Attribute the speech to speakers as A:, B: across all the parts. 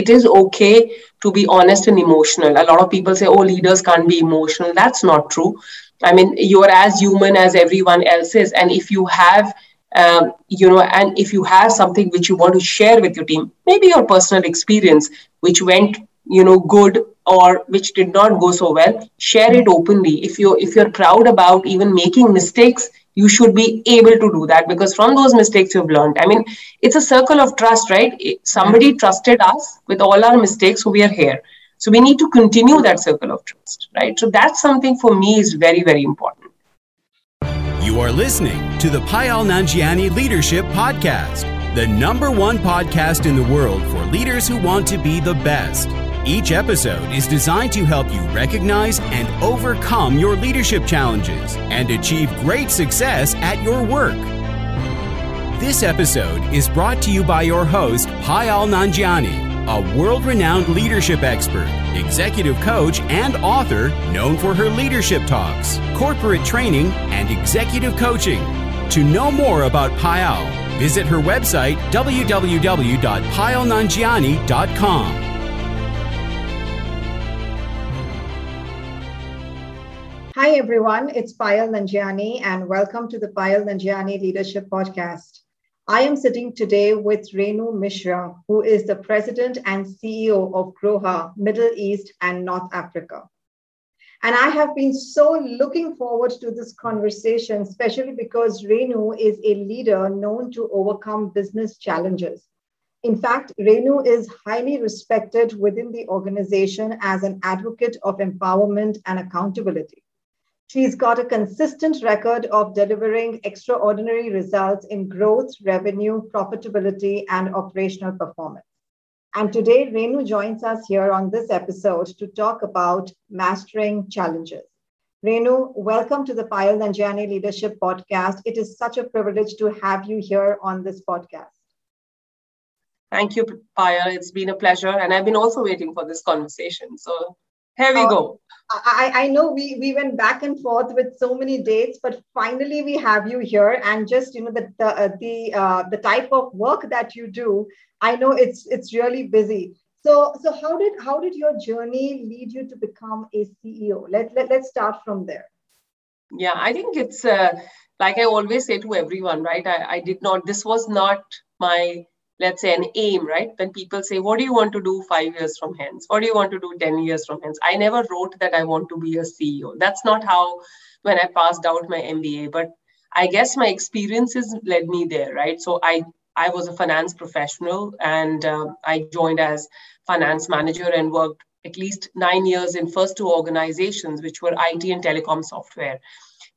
A: it is okay to be honest and emotional. A lot of people say, oh, leaders can't be emotional. That's not true. I mean, you're as human as everyone else is. And if you have, um, you know, and if you have something which you want to share with your team, maybe your personal experience, which went, you know, good or which did not go so well, share it openly. If you if you're proud about even making mistakes, you should be able to do that because from those mistakes you've learned. I mean it's a circle of trust right? Somebody trusted us with all our mistakes so we are here. So we need to continue that circle of trust right? So that's something for me is very very important.
B: You are listening to the Payal Nanjiani Leadership Podcast, the number one podcast in the world for leaders who want to be the best. Each episode is designed to help you recognize and overcome your leadership challenges and achieve great success at your work. This episode is brought to you by your host, Payal Nanjiani, a world renowned leadership expert, executive coach, and author known for her leadership talks, corporate training, and executive coaching. To know more about Payal, visit her website www.payalnanjiani.com.
C: Hi, everyone. It's Payal Nanjiani, and welcome to the Payal Nanjiani Leadership Podcast. I am sitting today with Renu Misra, who is the president and CEO of Grohe, Middle East and North Africa. And I have been so looking forward to this conversation, especially because Renu is a leader known to overcome business challenges. In fact, Renu is highly respected within the organization as an advocate of empowerment and accountability. She's got a consistent record of delivering extraordinary results in growth, revenue, profitability, and operational performance. And today, Renu joins us here on this episode to talk about mastering challenges. Renu, welcome to the Payal Nanjiani Leadership Podcast. It is such a privilege to have you here on this podcast.
A: Thank you, Payal. It's been a pleasure. And I've been also waiting for this conversation. So here we go.
C: I, I know we, we went back and forth with so many dates, but finally we have you here. And just you know the the uh, the, uh, the type of work that you do, I know it's it's really busy. So so how did how did your journey lead you to become a CEO? Let, let let's start from there.
A: Yeah, I think it's uh, like I always say to everyone, right? I, I did not. This was not my let's say an aim right? When people say what do you want to do 5 years from hence? What do you want to do 10 years from hence? I never wrote that i want to be a ceo that's not how when i passed out my mba but i guess my experiences led me there right? So i i was a finance professional and uh, i joined as finance manager and worked at least 9 years in first two organizations which were it and telecom software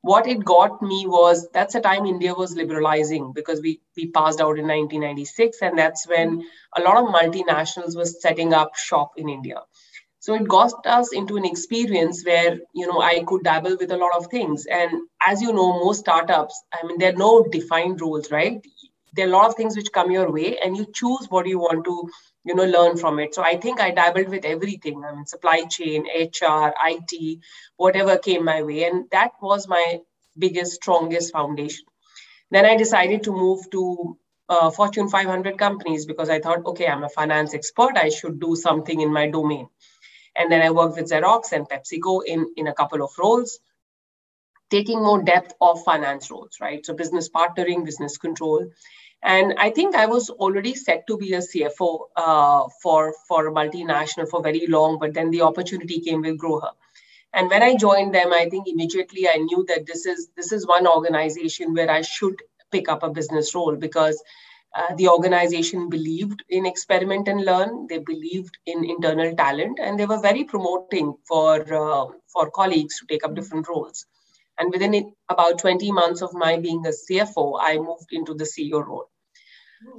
A: what it got me was that's the time India was liberalizing because we we passed out in 1996, and that's when a lot of multinationals was setting up shop in India. So it got us into an experience where you know I could dabble with a lot of things. And as you know, most startups, I mean, there are no defined rules, right? There are a lot of things which come your way, and you choose what you want to you know learn from it. So i think i dabbled with everything. I mean supply chain hr it whatever came my way. And that was my biggest strongest foundation. Then i decided to move to uh, fortune 500 companies because i thought okay i'm a finance expert. I should do something in my domain. And then i worked with xerox and pepsico in in a couple of roles taking more depth of finance roles right? So business partnering business control and I think I was already set to be a CFO uh, for, for a multinational for very long, but then the opportunity came with Grohe. And when I joined them, I think immediately I knew that this is this is one organization where I should pick up a business role because uh, the organization believed in experiment and learn. They believed in internal talent, and they were very promoting for uh, for colleagues to take up different roles. And within it, about 20 months of my being a CFO, I moved into the CEO role.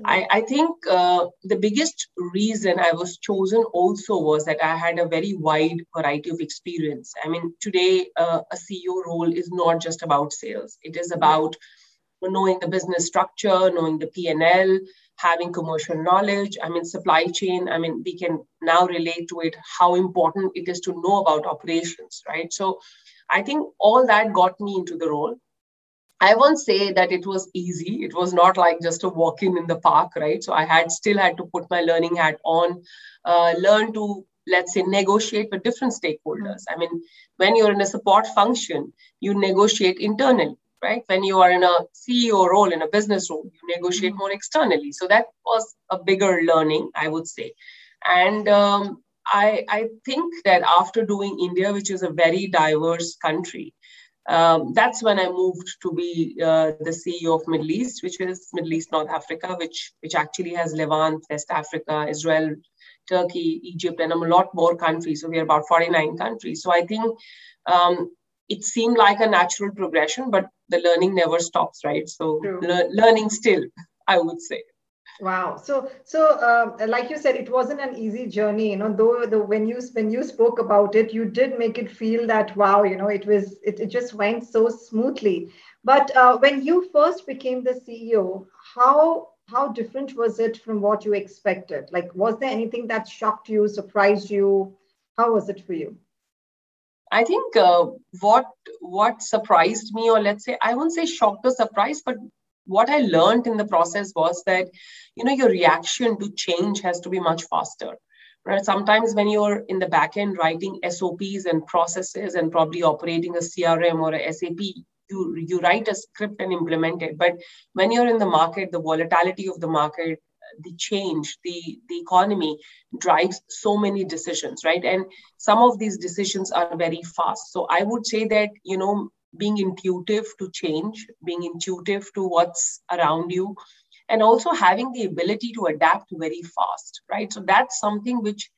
A: I, I think uh, the biggest reason I was chosen also was that I had a very wide variety of experience. I mean, today, uh, a CEO role is not just about sales, it is about knowing the business structure, knowing the P&L, having commercial knowledge. I mean, supply chain. I mean, we can now relate to it how important it is to know about operations, right? So I think all that got me into the role I won't say that it was easy. It was not like just a walk in in the park, right? So I had still had to put my learning hat on, uh, learn to let's say negotiate with different stakeholders. I mean, when you're in a support function, you negotiate internally, right? When you are in a CEO role, in a business role, you negotiate more externally. So that was a bigger learning, I would say. And um, I, I think that after doing India, which is a very diverse country, um, that's when I moved to be uh, the CEO of Middle East, which is Middle East North Africa, which which actually has Levant, West Africa, Israel, Turkey, Egypt, and a lot more countries. So we're about 49 countries. So I think um, it seemed like a natural progression, but the learning never stops, right? So le- learning still, I would say.
C: Wow. So, so uh, like you said, it wasn't an easy journey. You know, though the when you when you spoke about it, you did make it feel that wow, you know, it was it, it just went so smoothly. But uh, when you first became the CEO, how how different was it from what you expected? Like, was there anything that shocked you, surprised you? How was it for you?
A: I think uh, what what surprised me, or let's say, I won't say shocked or surprised, but what I learned in the process was that, you know, your reaction to change has to be much faster. Right? Sometimes when you're in the back end writing SOPs and processes and probably operating a CRM or a SAP, you, you write a script and implement it. But when you're in the market, the volatility of the market, the change, the, the economy drives so many decisions, right? And some of these decisions are very fast. So I would say that, you know, being intuitive to change, being intuitive to what's around you, and also having the ability to adapt very fast, right? So that's something which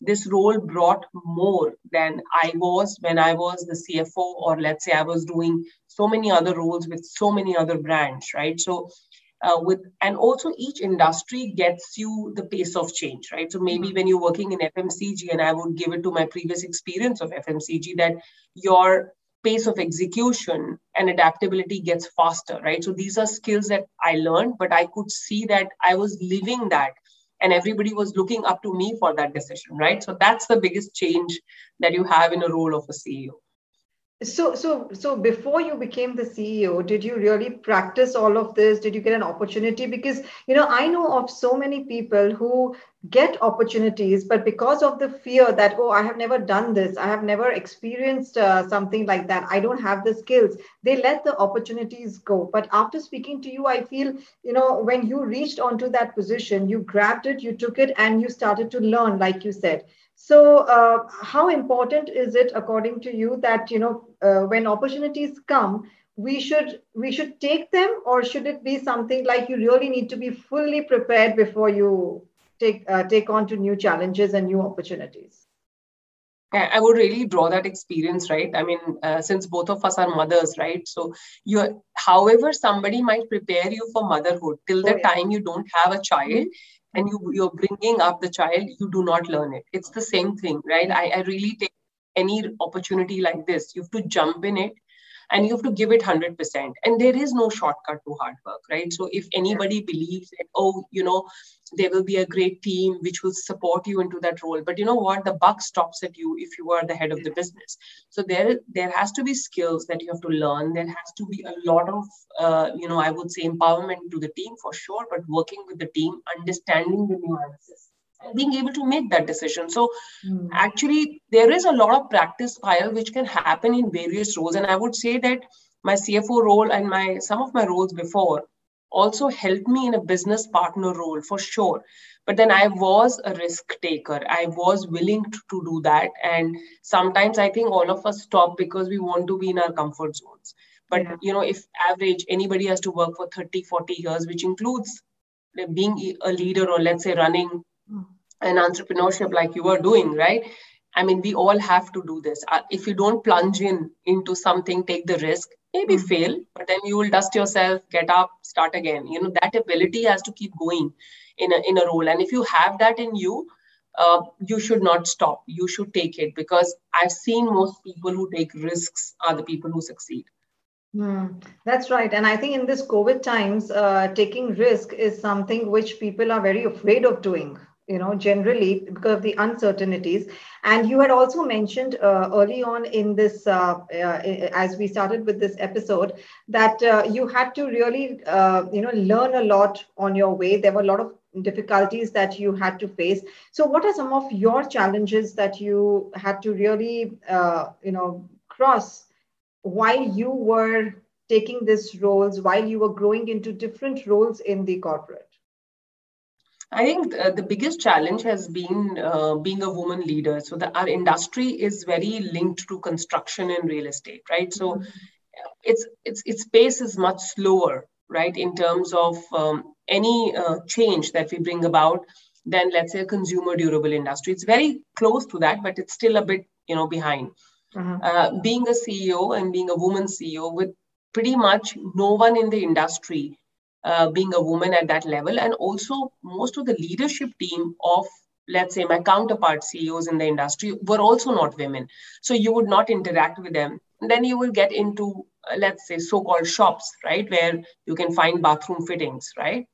A: this role brought more than I was when I was the CFO, or let's say I was doing so many other roles with so many other brands, right? So uh, with and also each industry gets you the pace of change right so maybe mm-hmm. when you're working in fmcg and i would give it to my previous experience of fmcg that your pace of execution and adaptability gets faster, right? So these are skills that I learned, but I could see that I was living that and everybody was looking up to me for that decision, right? So that's the biggest change that you have in a role of a CEO
C: so so so before you became the ceo did you really practice all of this? Did you get an opportunity? Because you know i know of so many people who get opportunities but because of the fear that oh i have never done this i have never experienced uh, something like that i don't have the skills they let the opportunities go. But after speaking to you i feel you know when you reached onto that position you grabbed it you took it and you started to learn like you said so, uh, how important is it, according to you, that you know uh, when opportunities come, we should we should take them, or should it be something like you really need to be fully prepared before you take uh, take on to new challenges and new opportunities?
A: I would really draw that experience, right? I mean, uh, since both of us are mothers, right? So, you, however, somebody might prepare you for motherhood till the oh, yeah. time you don't have a child, and you you're bringing up the child you do not learn it. It's the same thing right? I, I really take any opportunity like this. You have to jump in it and you have to give it 100% and there is no shortcut to hard work right? So if anybody believes that oh you know there will be a great team which will support you into that role but you know what? The buck stops at you if you are the head of the business. So there there has to be skills that you have to learn. There has to be a lot of uh, you know i would say empowerment to the team for sure but working with the team understanding the nuances being able to make that decision. So mm. actually, there is a lot of practice file which can happen in various roles. And I would say that my CFO role and my some of my roles before also helped me in a business partner role for sure. But then I was a risk taker. I was willing to, to do that. And sometimes I think all of us stop because we want to be in our comfort zones. But yeah. you know, if average anybody has to work for 30, 40 years, which includes being a leader or let's say running an entrepreneurship like you are doing, right? I mean, we all have to do this. Uh, if you don't plunge in into something, take the risk, maybe mm-hmm. fail, but then you will dust yourself, get up, start again. You know, that ability has to keep going in a, in a role. And if you have that in you, uh, you should not stop. You should take it because I've seen most people who take risks are the people who succeed.
C: Mm, that's right. And I think in this COVID times, uh, taking risk is something which people are very afraid of doing you know generally because of the uncertainties. And you had also mentioned uh, early on in this uh, uh, as we started with this episode that uh, you had to really uh, you know learn a lot on your way. There were a lot of difficulties that you had to face. So what are some of your challenges that you had to really uh, you know cross while you were taking these roles while you were growing into different roles in the corporate
A: I think uh, the biggest challenge has been uh, being a woman leader. So the, our industry is very linked to construction and real estate, right? So mm-hmm. its its its pace is much slower, right, in terms of um, any uh, change that we bring about than let's say a consumer durable industry. It's very close to that, but it's still a bit you know behind. Uh-huh. being a CEO and being a woman CEO with pretty much no one in the industry uh, being a woman at that level and also most of the leadership team of let's say my counterpart ceos in the industry were also not women. So you would not interact with them. And then you will get into uh, let's say so-called shops right where you can find bathroom fittings right?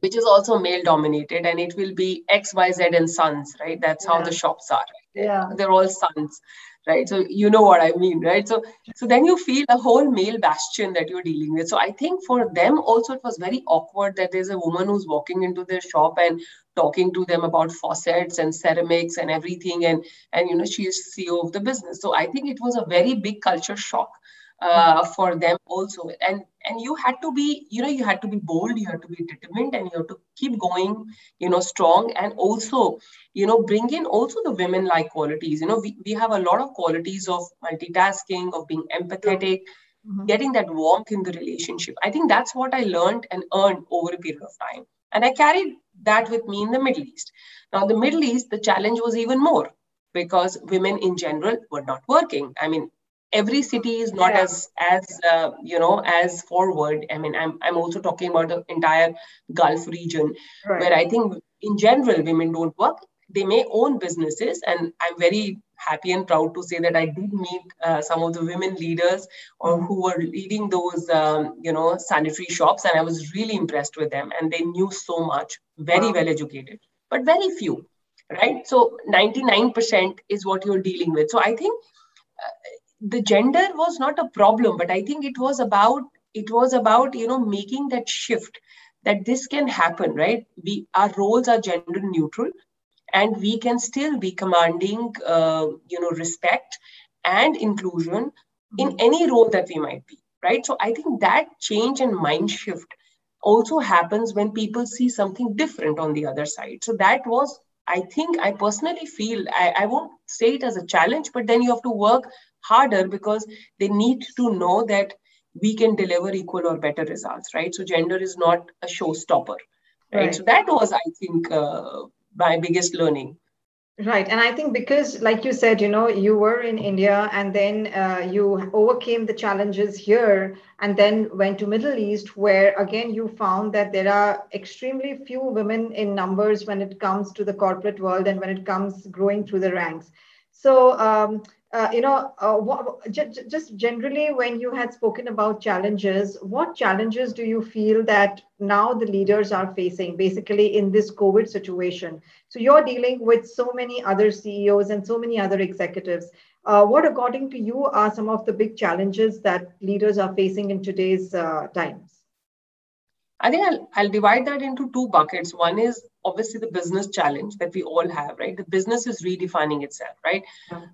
A: Which is also male dominated and it will be x y z and sons right? That's yeah. how the shops are
C: yeah.
A: They're all sons right? So you know what i mean right? So so then you feel a whole male bastion that you're dealing with. So i think for them also it was very awkward that there's a woman who's walking into their shop and talking to them about faucets and ceramics and everything and and you know she is ceo of the business. So i think it was a very big culture shock uh, for them also. And and you had to be you know you had to be bold you had to be determined and you have to keep going you know strong. And also you know bring in also the women like qualities. You know we, we have a lot of qualities of multitasking of being empathetic mm-hmm. getting that warmth in the relationship. I think that's what i learned and earned over a period of time. And i carried that with me in the middle east. Now the middle east the challenge was even more because women in general were not working. I mean every city is not yeah. as as uh, you know as forward i mean i'm i'm also talking about the entire gulf region right. where i think in general women don't work they may own businesses and i'm very happy and proud to say that i did meet uh, some of the women leaders or mm-hmm. who were leading those um, you know sanitary shops and i was really impressed with them and they knew so much very wow. well educated but very few right so 99% is what you're dealing with so i think uh, the gender was not a problem but i think it was about it was about you know making that shift that this can happen right? We our roles are gender neutral and we can still be commanding uh, you know respect and inclusion in mm-hmm. any role that we might be right? So i think that change and mind shift also happens when people see something different on the other side. So that was i think i personally feel I, I won't say it as a challenge but then you have to work harder because they need to know that we can deliver equal or better results, right? So gender is not a showstopper, right? right. So that was, I think, uh, my biggest learning.
C: Right. And I think because, like you said, you know, you were in India and then uh, you overcame the challenges here and then went to Middle East, where again you found that there are extremely few women in numbers when it comes to the corporate world and when it comes growing through the ranks. So um, uh, you know, uh, what, j- just generally, when you had spoken about challenges, what challenges do you feel that now the leaders are facing, basically in this COVID situation? So you're dealing with so many other CEOs and so many other executives. Uh, what, according to you, are some of the big challenges that leaders are facing in today's uh, times?
A: I think I'll, I'll divide that into two buckets. One is obviously the business challenge that we all have, right? The business is redefining itself, right?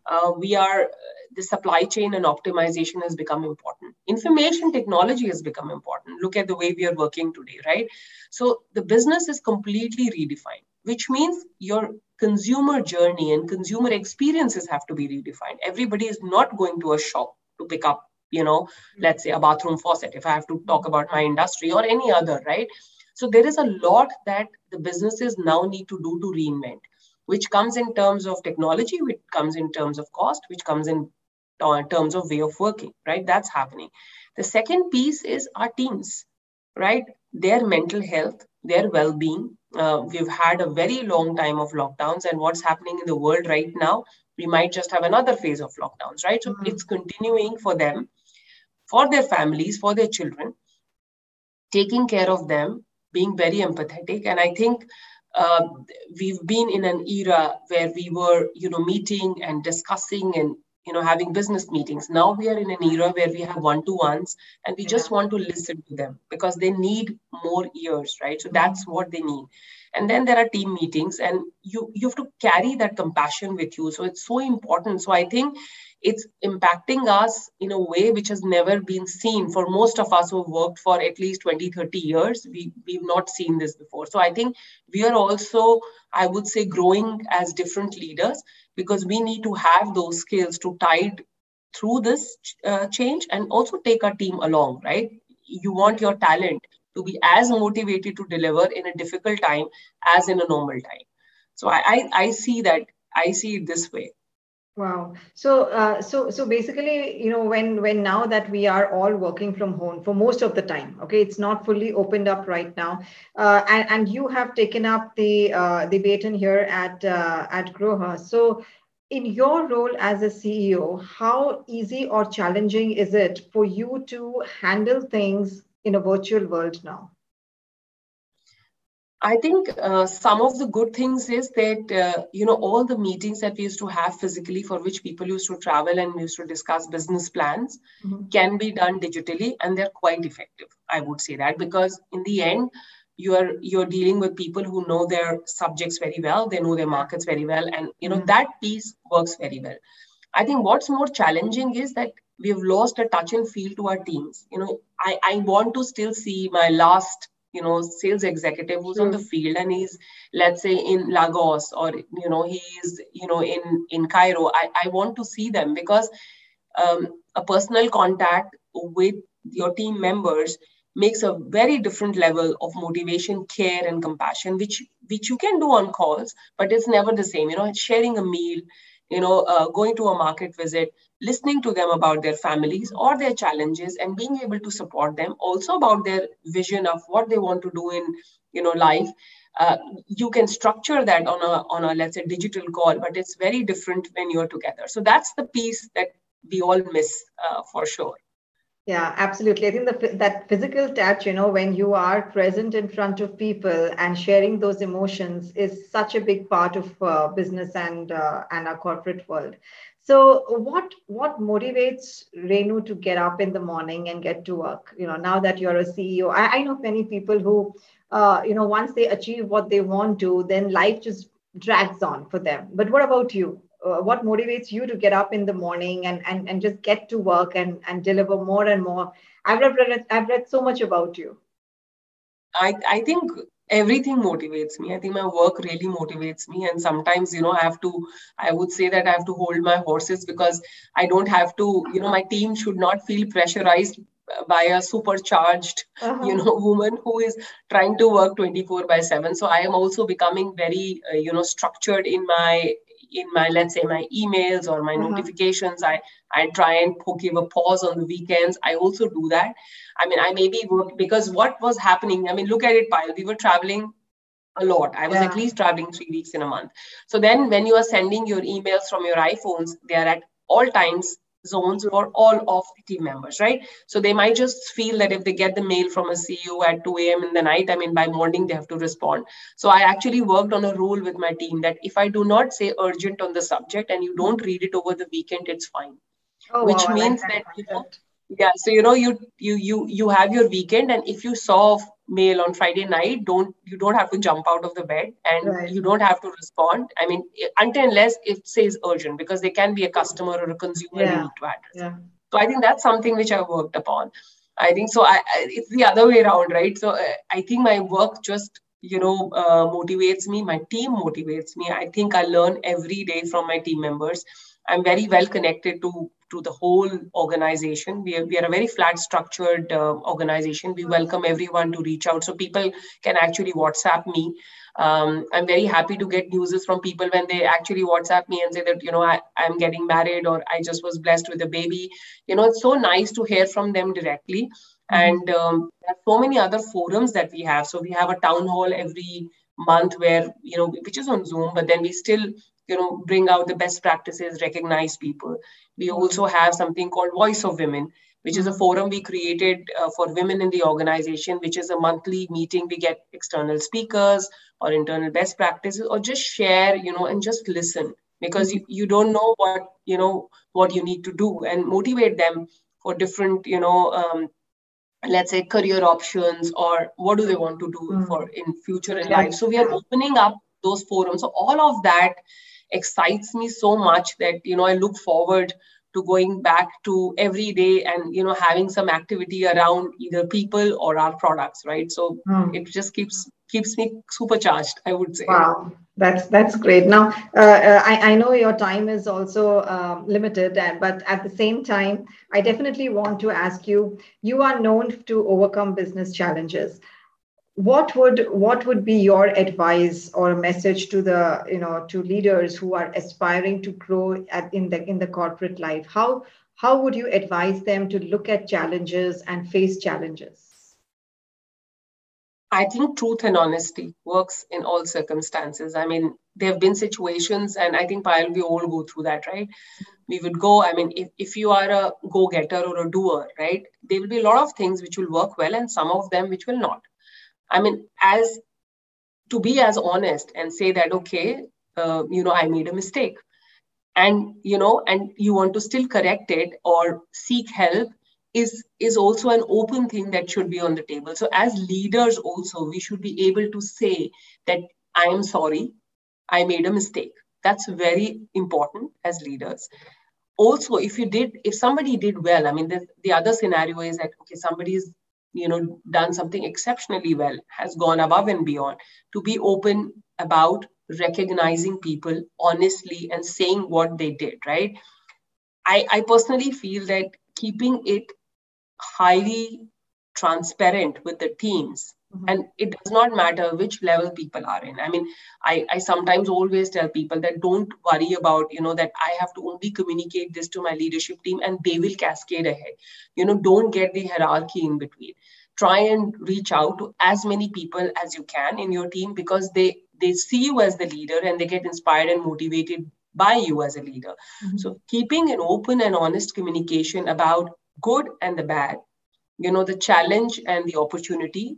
A: Uh, we are, the supply chain and optimization has become important. Information technology has become important. Look at the way we are working today, right? So the business is completely redefined, which means your consumer journey and consumer experiences have to be redefined. Everybody is not going to a shop to pick up you know let's say a bathroom faucet if i have to talk about my industry or any other right so there is a lot that the businesses now need to do to reinvent which comes in terms of technology which comes in terms of cost which comes in uh, terms of way of working right? That's happening. The second piece is our teams right? Their mental health their well-being. Uh, we've had a very long time of lockdowns and what's happening in the world right now we might just have another phase of lockdowns right? So mm-hmm. it's continuing for them for their families, for their children, taking care of them, being very empathetic. And I think uh, we've been in an era where we were, you know, meeting and discussing and you know having business meetings. Now we are in an era where we have one-to-ones and we just want to listen to them because they need more ears right? So that's what they need. And then there are team meetings and you you have to carry that compassion with you. So it's so important. So i think it's impacting us in a way which has never been seen. For most of us who have worked for at least 20 30 years we, we've not seen this before. So i think we are also i would say growing as different leaders because we need to have those skills to tide through this uh, change and also take our team along right? You want your talent to be as motivated to deliver in a difficult time as in a normal time. So i i, I see that i see it this way
C: Wow. So, uh, so, so basically, you know, when when now that we are all working from home for most of the time, okay, it's not fully opened up right now, uh, and and you have taken up the uh, the baton here at uh, at Grohe. So, in your role as a CEO, how easy or challenging is it for you to handle things in a virtual world now?
A: I think uh, some of the good things is that uh, you know all the meetings that we used to have physically, for which people used to travel and used to discuss business plans, mm-hmm. can be done digitally, and they're quite effective. I would say that because in the end, you're you're dealing with people who know their subjects very well, they know their markets very well, and you know mm-hmm. that piece works very well. I think what's more challenging is that we have lost a touch and feel to our teams. You know, I I want to still see my last you know sales executive who's on the field and he's let's say in lagos or you know he's you know in in cairo. I, I want to see them because um, a personal contact with your team members makes a very different level of motivation care and compassion which which you can do on calls but it's never the same. You know sharing a meal you know uh, going to a market visit listening to them about their families or their challenges and being able to support them also about their vision of what they want to do in you know life. Uh, you can structure that on a on a let's say digital call but it's very different when you're together. So that's the piece that we all miss uh, for sure
C: yeah, absolutely. I think the, that physical touch, you know, when you are present in front of people and sharing those emotions is such a big part of uh, business and uh, and our corporate world. So, what what motivates Renu to get up in the morning and get to work? You know, now that you're a CEO, I, I know many people who, uh, you know, once they achieve what they want to, then life just drags on for them. But what about you? Uh, what motivates you to get up in the morning and and, and just get to work and and deliver more and more? I've read I've read so much about you.
A: I I think everything motivates me i think my work really motivates me and sometimes you know i have to i would say that i have to hold my horses because i don't have to you know my team should not feel pressurized by a supercharged uh-huh. you know woman who is trying to work 24 by 7 so i am also becoming very uh, you know structured in my in my let's say my emails or my uh-huh. notifications i i try and give a pause on the weekends i also do that i mean i maybe work because what was happening i mean look at it Payal. we were traveling a lot i was yeah. at least traveling three weeks in a month so then when you are sending your emails from your iphones they are at all times zones for all of the team members, right? So they might just feel that if they get the mail from a CEO at 2 a.m. in the night, I mean, by morning they have to respond. So I actually worked on a rule with my team that if I do not say urgent on the subject and you don't read it over the weekend, it's fine. Oh, Which wow, means that, that you know, yeah so you know you you you you have your weekend and if you saw mail on friday night don't you don't have to jump out of the bed and right. you don't have to respond i mean until unless it says urgent because they can be a customer or a consumer yeah. need to address yeah. so i think that's something which i worked upon i think so I, I it's the other way around right so uh, i think my work just you know uh, motivates me my team motivates me i think i learn every day from my team members i'm very well connected to to the whole organization. We are, we are a very flat structured uh, organization. We welcome everyone to reach out. So people can actually WhatsApp me. Um, I'm very happy to get news from people when they actually WhatsApp me and say that, you know, I, I'm getting married or I just was blessed with a baby. You know, it's so nice to hear from them directly. Mm-hmm. And um, there are so many other forums that we have. So we have a town hall every month where, you know, which is on Zoom, but then we still you know bring out the best practices recognize people we also have something called voice of women which is a forum we created uh, for women in the organization, which is a monthly meeting. We get external speakers or internal best practices, or just share, you know, and just listen because you, you don't know what you know what you need to do and motivate them for different, you know, um, let's say career options or what do they want to do mm. for in future in life. So we are opening up those forums. So all of that excites me so much that you know I look forward to going back to every day and you know having some activity around either people or our products right? So mm. it just keeps keeps me supercharged i would say.
C: Wow. That's that's great. Now uh, uh, I, I know your time is also um, limited and, but at the same time i definitely want to ask you you are known to overcome business challenges what would what would be your advice or a message to the you know to leaders who are aspiring to grow at, in the in the corporate life? How how would you advise them to look at challenges and face challenges?
A: I think truth and honesty works in all circumstances. I mean there have been situations and i think Payal, we all go through that right? We would go i mean if, if you are a go-getter or a doer right there will be a lot of things which will work well and some of them which will not I mean, as to be as honest and say that, okay, uh, you know, I made a mistake. And, you know, and you want to still correct it or seek help is is also an open thing that should be on the table. So as leaders also we should be able to say that i am sorry i made a mistake. That's very important as leaders. Also if you did if somebody did well i mean the, the other scenario is that okay somebody is you know done something exceptionally well has gone above and beyond to be open about recognizing people honestly and saying what they did right? I i personally feel that keeping it highly transparent with the teams mm-hmm. and it does not matter which level people are in i mean I, I sometimes always tell people that don't worry about you know that i have to only communicate this to my leadership team and they will cascade ahead you know don't get the hierarchy in between try and reach out to as many people as you can in your team because they they see you as the leader and they get inspired and motivated by you as a leader mm-hmm. so keeping an open and honest communication about good and the bad you know the challenge and the opportunity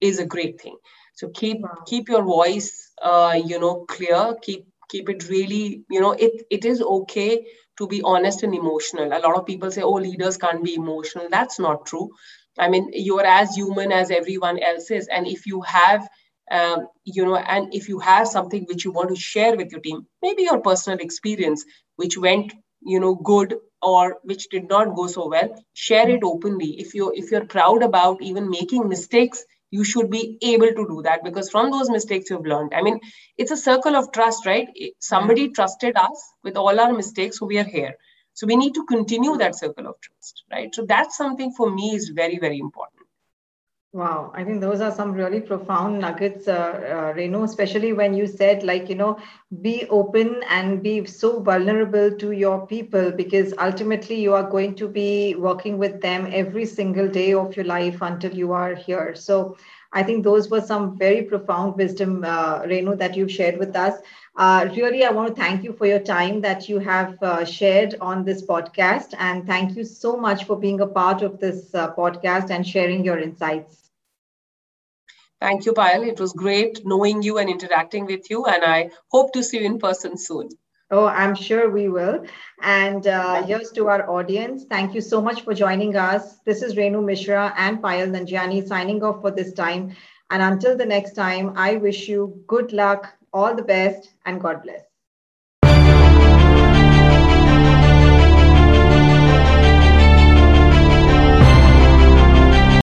A: is a great thing. So keep wow. keep your voice uh, you know clear. Keep keep it really you know it it is okay to be honest and emotional. A lot of people say oh leaders can't be emotional. That's not true. I mean you're as human as everyone else is. And if you have um, you know and if you have something which you want to share with your team maybe your personal experience which went you know good or which did not go so well share it openly. If you if you're proud about even making mistakes you should be able to do that because from those mistakes you've learned. I mean it's a circle of trust right? Somebody trusted us with all our mistakes so we are here. So we need to continue that circle of trust right? So that's something for me is very very important
C: Wow, I think those are some really profound nuggets, uh, uh, especially when you said, like, you know, be open and be so vulnerable to your people because ultimately you are going to be working with them every single day of your life until you are here. So I think those were some very profound wisdom, uh, Renu, that you've shared with us. Uh, really, I want to thank you for your time that you have uh, shared on this podcast. And thank you so much for being a part of this uh, podcast and sharing your insights.
A: Thank you, Payal. It was great knowing you and interacting with you. And I hope to see you in person soon.
C: Oh, I'm sure we will. And uh, here's to our audience. Thank you so much for joining us. This is Renu Misra and Payal Nanjiani signing off for this time. And until the next time, I wish you good luck, all the best, and God bless.